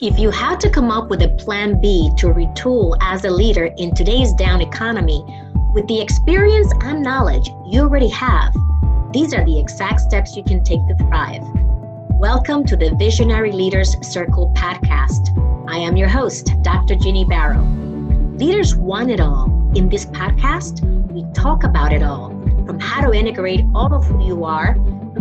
If you had to come up with a plan B to retool as a leader in today's down economy, with the experience and knowledge you already have, these are the exact steps you can take to thrive. Welcome to the Visionary Leaders Circle podcast. I am your host, Dr. Ginny Baro. Leaders want it all. In this podcast, we talk about it all from how to integrate all of who you are,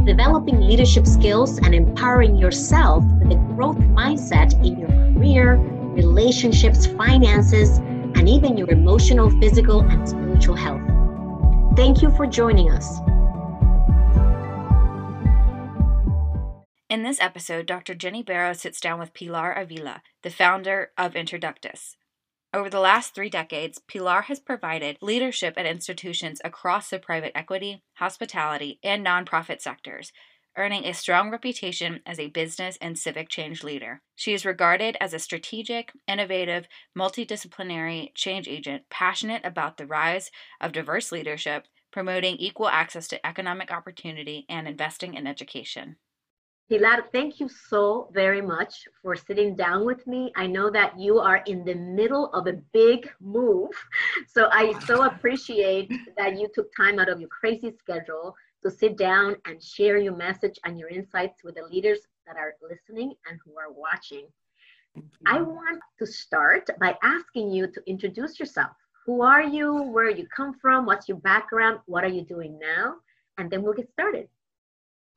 developing leadership skills and empowering yourself with a growth mindset in your career, relationships, finances, and even your emotional, physical, and spiritual health. Thank you for joining us. In this episode, Dr. Ginny Baro sits down with Pilar Avila, the founder of interDUCTUS. Over the last three decades, Pilar has provided leadership at institutions across the private equity, hospitality, and nonprofit sectors, earning a strong reputation as a business and civic change leader. She is regarded as a strategic, innovative, multidisciplinary change agent passionate about the rise of diverse leadership, promoting equal access to economic opportunity, and investing in education. Pilar, thank you so very much for sitting down with me. I know that you are in the middle of a big move. So I so appreciate that you took time out of your crazy schedule to sit down and share your message and your insights with the leaders that are listening and who are watching. I want to start by asking you to introduce yourself. Who are you? Where you come from? What's your background? What are you doing now? And then we'll get started.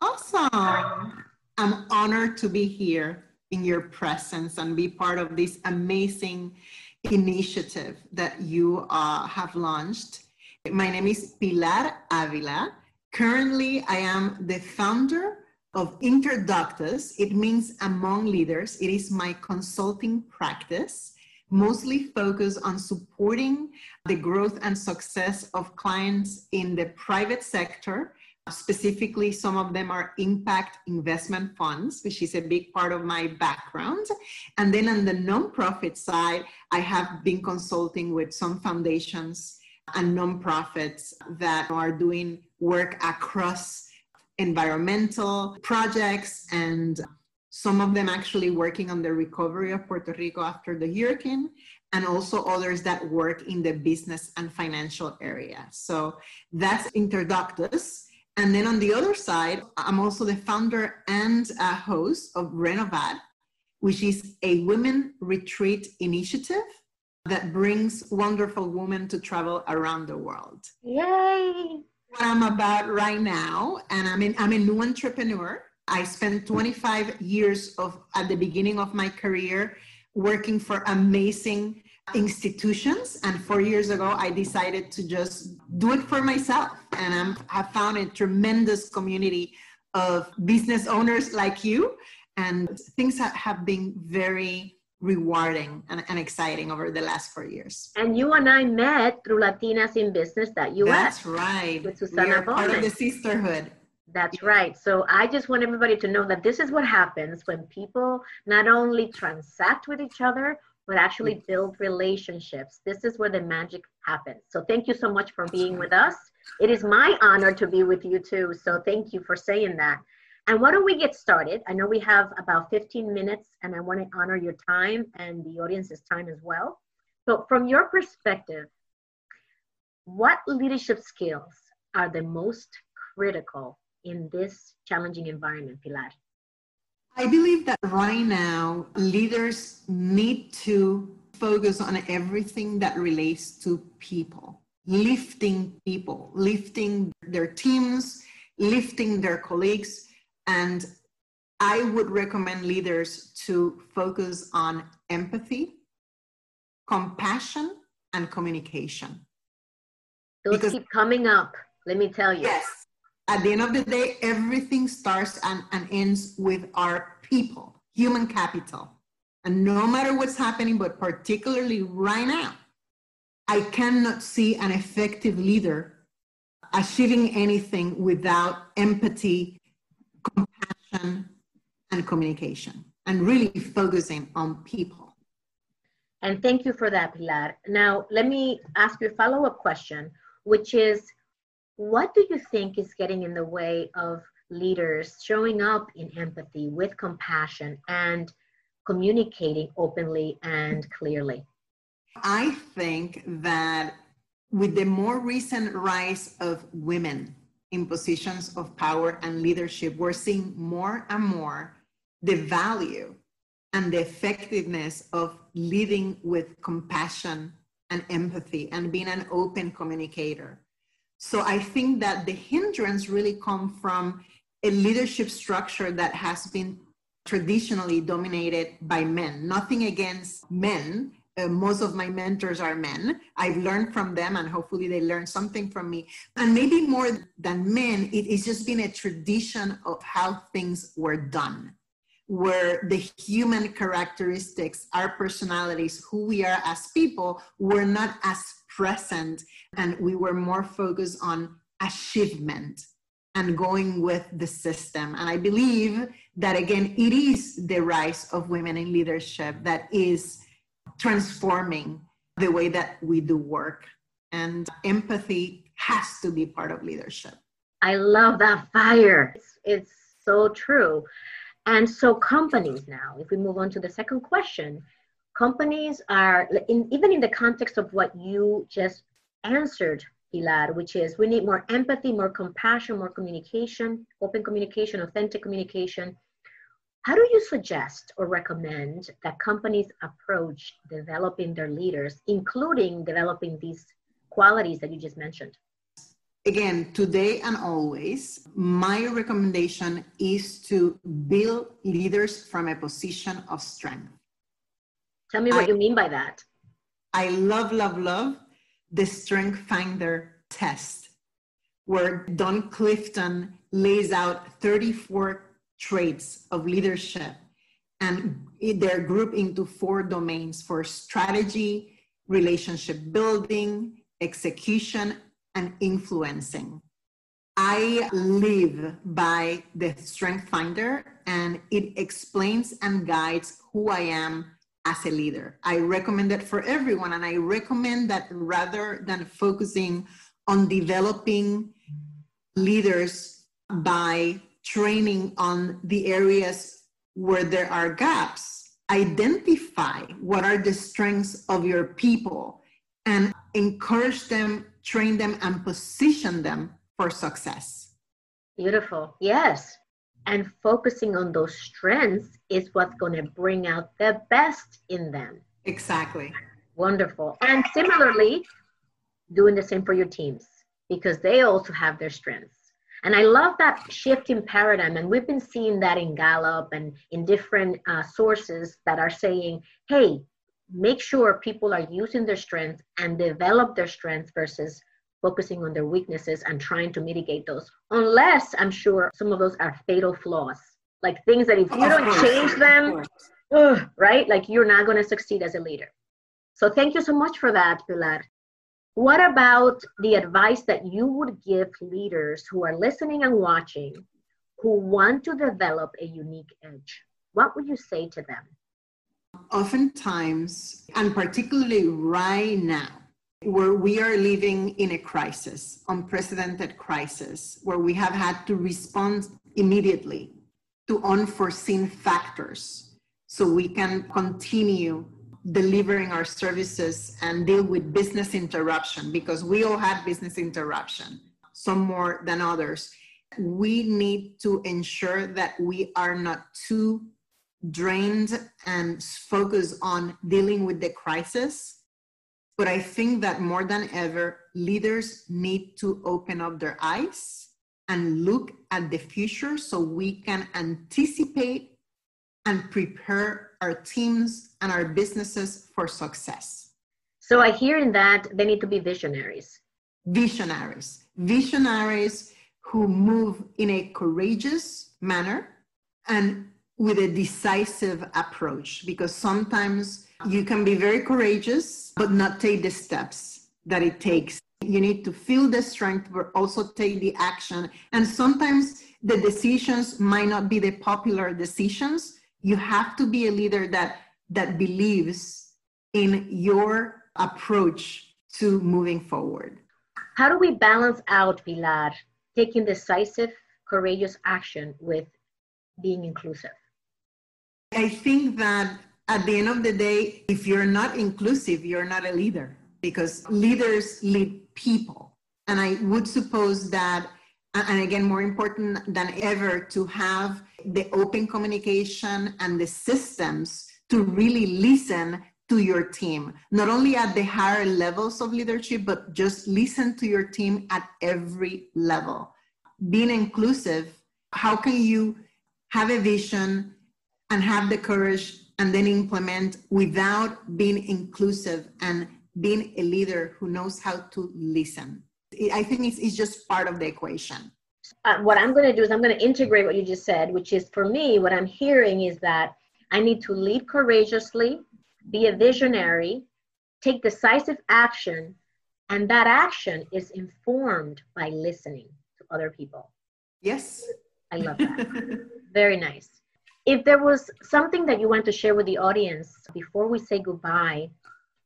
Awesome. I'm honored to be here in your presence and be part of this amazing initiative that you uh, have launched. My name is Pilar Avila. Currently, I am the founder of interDUCTUS. It means among leaders. It is my consulting practice, mostly focused on supporting the growth and success of clients in the private sector Specifically, some of them are impact investment funds, which is a big part of my background. And then on the nonprofit side, I have been consulting with some foundations and nonprofits that are doing work across environmental projects and some of them actually working on the recovery of Puerto Rico after the hurricane, and also others that work in the business and financial area. So that's interDUCTUS. And then on the other side, I'm also the founder and host of Renovad, which is a women retreat initiative that brings wonderful women to travel around the world. Yay! What I'm about right now, and I'm, in, I'm a new entrepreneur. I spent 25 years of at the beginning of my career working for amazing institutions. And four years ago, I decided to just do it for myself. And I'm, have found a tremendous community of business owners like you. And things have been very rewarding and, and, exciting over the last four years. And you and I met through Latinas in Business that you That's right. With Susana we are part of the sisterhood. That's right. So I just want everybody to know that this is what happens when people not only transact with each other, but actually build relationships. This is where the magic happens. So thank you so much for being with us. It is my honor to be with you too. So thank you for saying that. And why don't we get started? I know we have about 15 minutes and I want to honor your time and the audience's time as well. So from your perspective, what leadership skills are the most critical in this challenging environment, Pilar? I believe that right now, leaders need to focus on everything that relates to people, lifting people, lifting their teams, lifting their colleagues. And I would recommend leaders to focus on empathy, compassion, and communication. Those because, keep coming up, let me tell you. Yes, at the end of the day, everything starts and, and ends with our people, human capital. And no matter what's happening, but particularly right now, I cannot see an effective leader achieving anything without empathy, compassion, and communication, and really focusing on people. And thank you for that, Pilar. Now, let me ask you a follow up question, which is what do you think is getting in the way of leaders showing up in empathy with compassion and communicating openly and clearly? I think that with the more recent rise of women in positions of power and leadership, we're seeing more and more the value and the effectiveness of leading with compassion and empathy and being an open communicator. So I think that the hindrance really come from a leadership structure that has been traditionally dominated by men. Nothing against men. Uh, most of my mentors are men. I've learned from them and hopefully they learn something from me. And maybe more than men, it has just been a tradition of how things were done where the human characteristics, our personalities, who we are as people, were not as present. And we were more focused on achievement and going with the system. And I believe that, again, it is the rise of women in leadership that is transforming the way that we do work. And empathy has to be part of leadership. I love that fire. It's, it's so true. And so companies now, if we move on to the second question, companies are, in, even in the context of what you just answered, Pilar, which is we need more empathy, more compassion, more communication, open communication, authentic communication. How do you suggest or recommend that companies approach developing their leaders, including developing these qualities that you just mentioned? Again, today and always, my recommendation is to build leaders from a position of strength. Tell me what I, you mean by that. I love, love, love the Strength Finder test, where Don Clifton lays out 34 traits of leadership and they're grouped into four domains for strategy, relationship building, execution, and influencing. I live by the Strength Finder and it explains and guides who I am as a leader. I recommend it for everyone and I recommend that rather than focusing on developing leaders by training on the areas where there are gaps, identify what are the strengths of your people and encourage them train them and position them for success. Beautiful. Yes. And focusing on those strengths is what's going to bring out the best in them. Exactly. Wonderful. And similarly, doing the same for your teams because they also have their strengths. And I love that shift in paradigm. And we've been seeing that in Gallup and in different uh, sources that are saying, hey, make sure people are using their strengths and develop their strengths versus focusing on their weaknesses and trying to mitigate those. Unless i'm sure some of those are fatal flaws. Like things that if you don't change them ugh, right? Like you're not going to succeed as a leader. So thank you so much for that pilar. What about the advice that you would give leaders who are listening and watching who want to develop a unique edge? What would you say to them Oftentimes, and particularly right now, where we are living in a crisis, unprecedented crisis, where we have had to respond immediately to unforeseen factors so we can continue delivering our services and deal with business interruption because we all had business interruption, some more than others. We need to ensure that we are not too drained and focused on dealing with the crisis. But I think that more than ever, leaders need to open up their eyes and look at the future so we can anticipate and prepare our teams and our businesses for success. So I hear in that they need to be visionaries. Visionaries. Visionaries who move in a courageous manner and with a decisive approach because sometimes you can be very courageous but not take the steps that it takes. You need to feel the strength but also take the action. And sometimes the decisions might not be the popular decisions. You have to be a leader that that believes in your approach to moving forward. How do we balance out pilar taking decisive courageous action with being inclusive I think that at the end of the day, if you're not inclusive, you're not a leader because leaders lead people. And I would suppose that, and again, more important than ever, to have the open communication and the systems to really listen to your team, not only at the higher levels of leadership, but just listen to your team at every level. Being inclusive, how can you have a vision and have the courage and then implement without being inclusive and being a leader who knows how to listen? I think it's, it's just part of the equation. Uh, what I'm going to do is I'm going to integrate what you just said, which is for me, what I'm hearing is that I need to lead courageously, be a visionary, take decisive action, and that action is informed by listening to other people. Yes. I love that. Very nice. If there was something that you want to share with the audience before we say goodbye,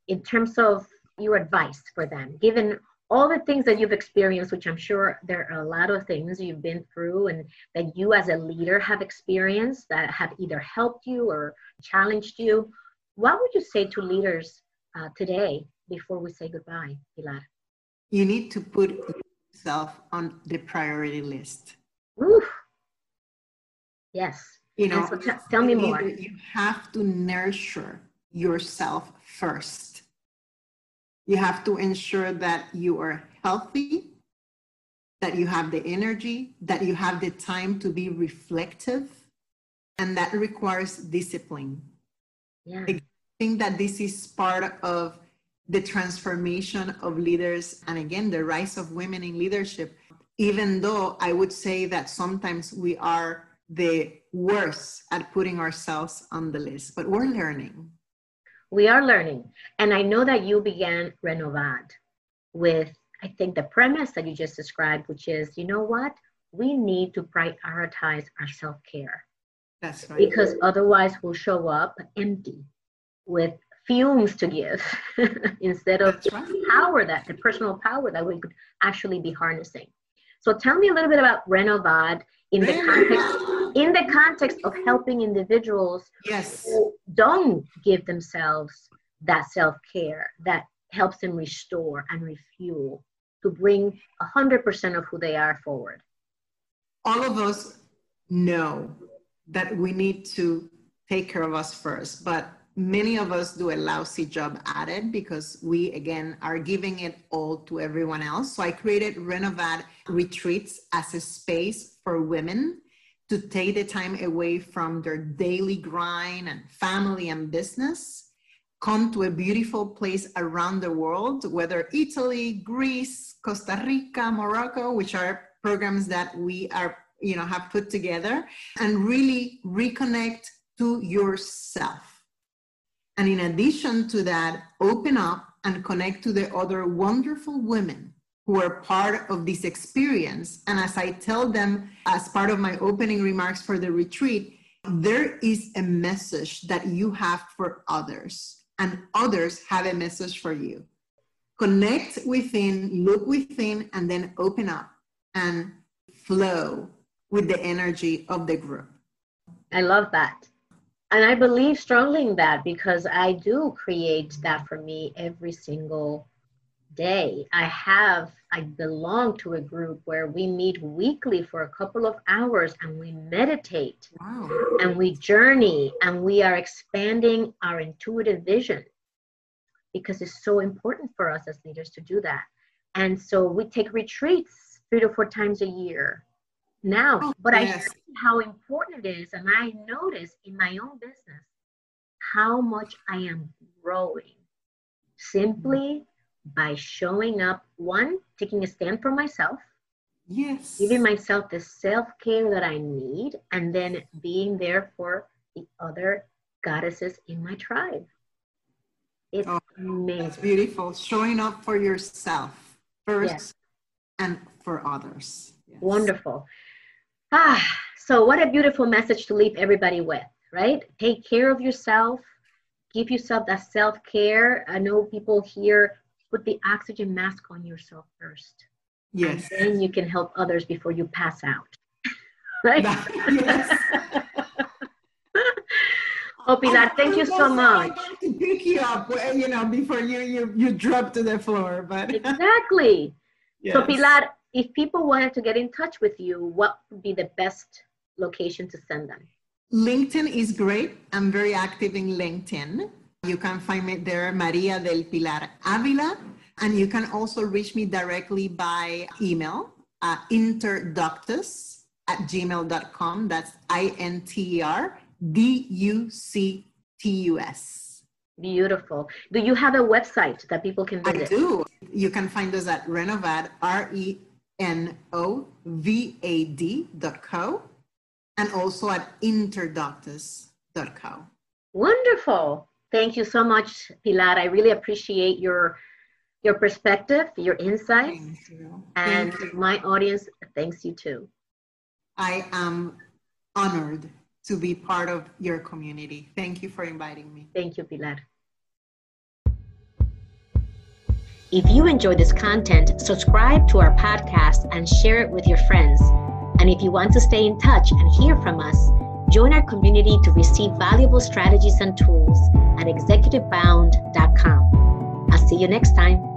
in terms of your advice for them, given all the things that you've experienced, which I'm sure there are a lot of things you've been through and that you as a leader have experienced that have either helped you or challenged you, what would you say to leaders uh, today before we say goodbye, Pilar? You need to put yourself on the priority list. Oof. Yes. You know, so t- tell me more. You have to nurture yourself first you have to ensure that you are healthy, that you have the energy, that you have the time to be reflective, and that requires discipline. Yeah. I think that this is part of the transformation of leaders and again the rise of women in leadership even though i would say that sometimes we are the worst at putting ourselves on the list but we're learning we are learning. And I know that you began Renovad with, I think, the premise that you just described, which is, you know what? We need to prioritize our self care. That's right. Because otherwise, we'll show up empty with fumes to give instead of right. power that the personal power that we could actually be harnessing. So tell me a little bit about Renovad in the context in the context of helping individuals yes. who don't give themselves that self-care that helps them restore and refuel to bring 100% of who they are forward all of us know that we need to take care of us first but many of us do a lousy job at it because we again are giving it all to everyone else so i created renovad retreats as a space for women to take the time away from their daily grind and family and business, come to a beautiful place around the world, whether Italy, Greece, Costa Rica, Morocco, which are programs that we are, you know, have put together, and really reconnect to yourself. And in addition to that, open up and connect to the other wonderful women who are part of this experience. And as I tell them as part of my opening remarks for the retreat, there is a message that you have for others, and others have a message for you. Connect within, look within, and then open up and flow with the energy of the group. I love that. And I believe strongly in that because I do create that for me every single day. I have, I belong to a group where we meet weekly for a couple of hours and we meditate wow. and we journey and we are expanding our intuitive vision because it's so important for us as leaders to do that. And so we take retreats three to four times a year now. Oh, but yes. I see how important it is. And I notice in my own business how much I am growing simply by showing up, one, taking a stand for myself. Yes. Giving myself the self care that I need, and then being there for the other goddesses in my tribe. It's oh, amazing. That's beautiful. Showing up for yourself first yes. and for others. Yes. Wonderful. Ah, so what a beautiful message to leave everybody with, right? Take care of yourself. Give yourself that self care. I know people here put the oxygen mask on yourself first. Yes. And then you can help others before you pass out. right? yes. Oh, Pilar, thank you so much. To pick you up, you know, before you you you drop to the floor, but exactly. yes. So, Pilar, if people wanted to get in touch with you, what would be the best location to send them? LinkedIn is great. I'm very active in LinkedIn. You can find me there, Maria del Pilar Avila. And you can also reach me directly by email uh, at interductus at gmail.com. That's I N T E R D U C T U S. Beautiful. Do you have a website that people can visit? I do. You can find us at Renovad, R E N O V A D dot co, and also at interductus.co. Wonderful. Thank you so much, Pilar. I really appreciate your your perspective, your insights, you. and you. my audience thanks you too. I am honored to be part of your community. Thank you for inviting me. Thank you, Pilar. If you enjoy this content, subscribe to our podcast and share it with your friends. And if you want to stay in touch and hear from us, join our community to receive valuable strategies and tools at executivebound.com. I'll see you next time.